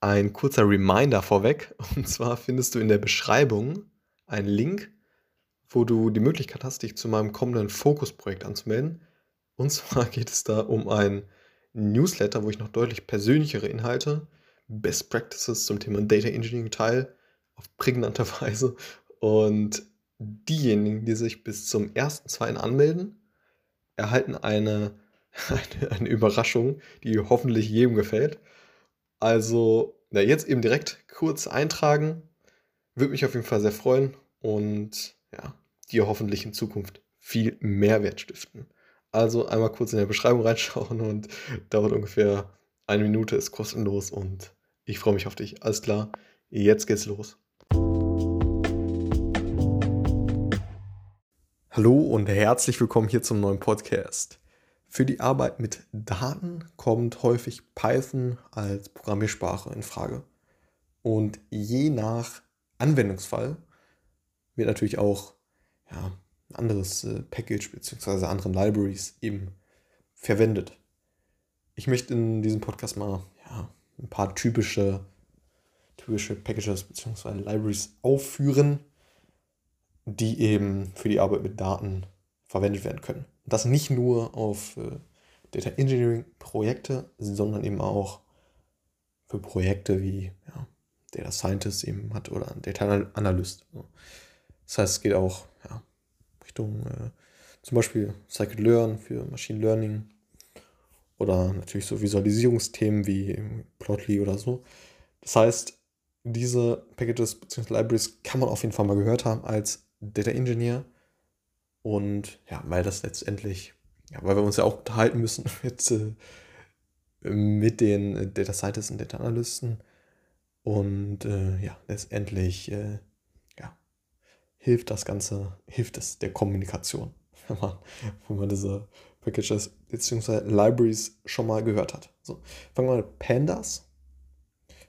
ein kurzer Reminder vorweg. Und zwar findest du in der Beschreibung einen Link, wo du die Möglichkeit hast, dich zu meinem kommenden Fokusprojekt anzumelden. Und zwar geht es da um ein Newsletter, wo ich noch deutlich persönlichere Inhalte, Best Practices zum Thema Data Engineering teile, auf prägnante Weise. Und diejenigen, die sich bis zum 1.2. anmelden, erhalten eine, eine, eine Überraschung, die hoffentlich jedem gefällt. Also, na, jetzt eben direkt kurz eintragen. Würde mich auf jeden Fall sehr freuen und ja, dir hoffentlich in Zukunft viel Mehrwert stiften. Also einmal kurz in der Beschreibung reinschauen und dauert ungefähr eine Minute, ist kostenlos und ich freue mich auf dich. Alles klar, jetzt geht's los. Hallo und herzlich willkommen hier zum neuen Podcast. Für die Arbeit mit Daten kommt häufig Python als Programmiersprache in Frage. Und je nach Anwendungsfall wird natürlich auch ja, ein anderes äh, Package bzw. andere Libraries eben verwendet. Ich möchte in diesem Podcast mal ja, ein paar typische, typische Packages bzw. Libraries aufführen, die eben für die Arbeit mit Daten verwendet werden können das nicht nur auf äh, Data Engineering Projekte, sondern eben auch für Projekte wie ja, Data Scientist eben hat oder Data Analyst. Das heißt, es geht auch ja, Richtung äh, zum Beispiel Scikit-Learn für Machine Learning oder natürlich so Visualisierungsthemen wie Plotly oder so. Das heißt, diese Packages bzw. Libraries kann man auf jeden Fall mal gehört haben als Data Engineer und ja, weil das letztendlich, ja, weil wir uns ja auch unterhalten müssen mit, äh, mit den Data Scientists und Data Analysten. Und äh, ja, letztendlich äh, ja, hilft das Ganze, hilft es der Kommunikation, wenn man, wenn man diese Packages bzw. Libraries schon mal gehört hat. So, fangen wir mit Pandas.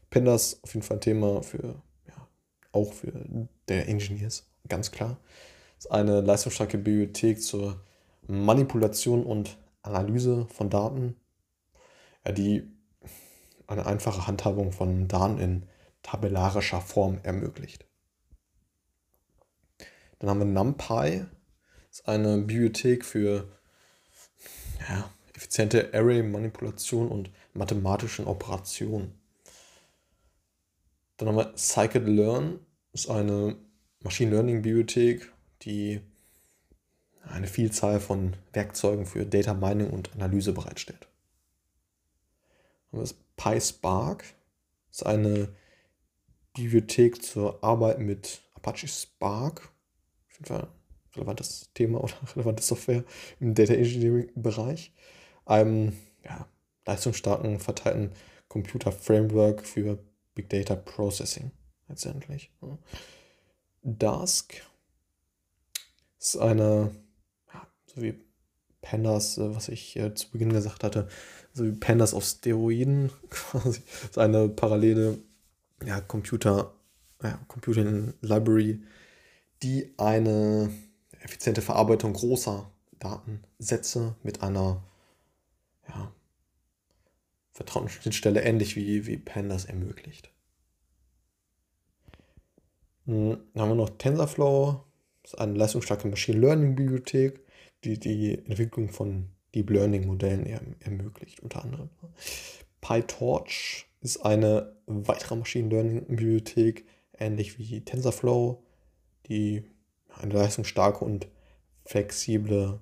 Pandas auf jeden Fall ein Thema für, ja, auch für der Engineers, ganz klar ist eine leistungsstarke Bibliothek zur Manipulation und Analyse von Daten, ja, die eine einfache Handhabung von Daten in tabellarischer Form ermöglicht. Dann haben wir NumPy, das ist eine Bibliothek für ja, effiziente Array-Manipulation und mathematischen Operationen. Dann haben wir Scikit-Learn, ist eine Machine Learning-Bibliothek die eine Vielzahl von Werkzeugen für Data Mining und Analyse bereitstellt. Das PySpark ist eine Bibliothek zur Arbeit mit Apache Spark. Auf jeden Fall ein relevantes Thema oder relevante Software im Data Engineering Bereich. Einem ja, leistungsstarken verteilten Computer Framework für Big Data Processing letztendlich. Dask ist eine, ja, so wie Pandas, äh, was ich äh, zu Beginn gesagt hatte, so wie Pandas auf Steroiden quasi. ist eine parallele ja, Computer, ja, Computing Library, die eine effiziente Verarbeitung großer Datensätze mit einer ja, vertrauten Schnittstelle ähnlich wie, wie Pandas ermöglicht. Hm, dann haben wir noch TensorFlow, ist eine leistungsstarke Machine Learning Bibliothek, die die Entwicklung von Deep Learning Modellen ermöglicht, unter anderem. PyTorch ist eine weitere Machine Learning Bibliothek, ähnlich wie TensorFlow, die eine leistungsstarke und flexible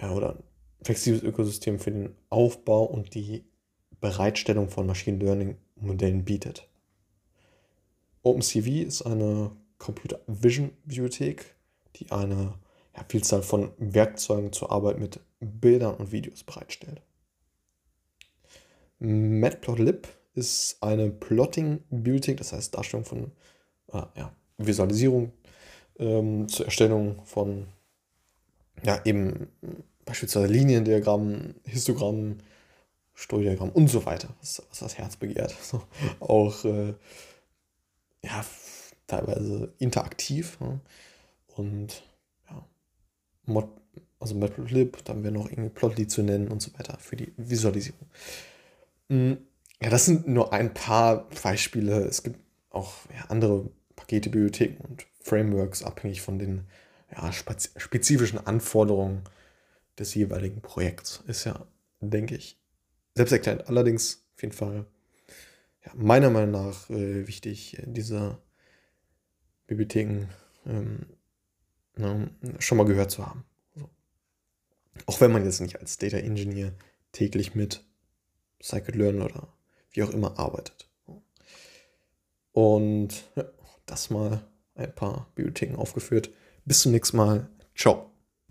ja, oder flexibles Ökosystem für den Aufbau und die Bereitstellung von Machine Learning Modellen bietet. OpenCV ist eine Computer Vision Bibliothek, die eine ja, Vielzahl von Werkzeugen zur Arbeit mit Bildern und Videos bereitstellt. Matplotlib ist eine Plotting-Bibliothek, das heißt Darstellung von äh, ja, Visualisierung ähm, zur Erstellung von ja, eben beispielsweise Liniendiagrammen, Histogrammen, Steuerdiagrammen und so weiter, was, was das Herz begehrt. So, auch äh, ja, teilweise interaktiv. Ja. Und ja, Mod, also Matplotlib, dann wäre noch irgendwie Plotly zu nennen und so weiter für die Visualisierung. Mhm. ja, das sind nur ein paar Beispiele. Es gibt auch ja, andere Pakete, Bibliotheken und Frameworks, abhängig von den ja, spezifischen Anforderungen des jeweiligen Projekts. Ist ja, denke ich, selbst erklärt. Allerdings auf jeden Fall ja, meiner Meinung nach äh, wichtig, diese Bibliotheken ähm, ne, schon mal gehört zu haben. So. Auch wenn man jetzt nicht als Data Engineer täglich mit Scikit-Learn oder wie auch immer arbeitet. Und ja, das mal ein paar Bibliotheken aufgeführt. Bis zum nächsten Mal. Ciao.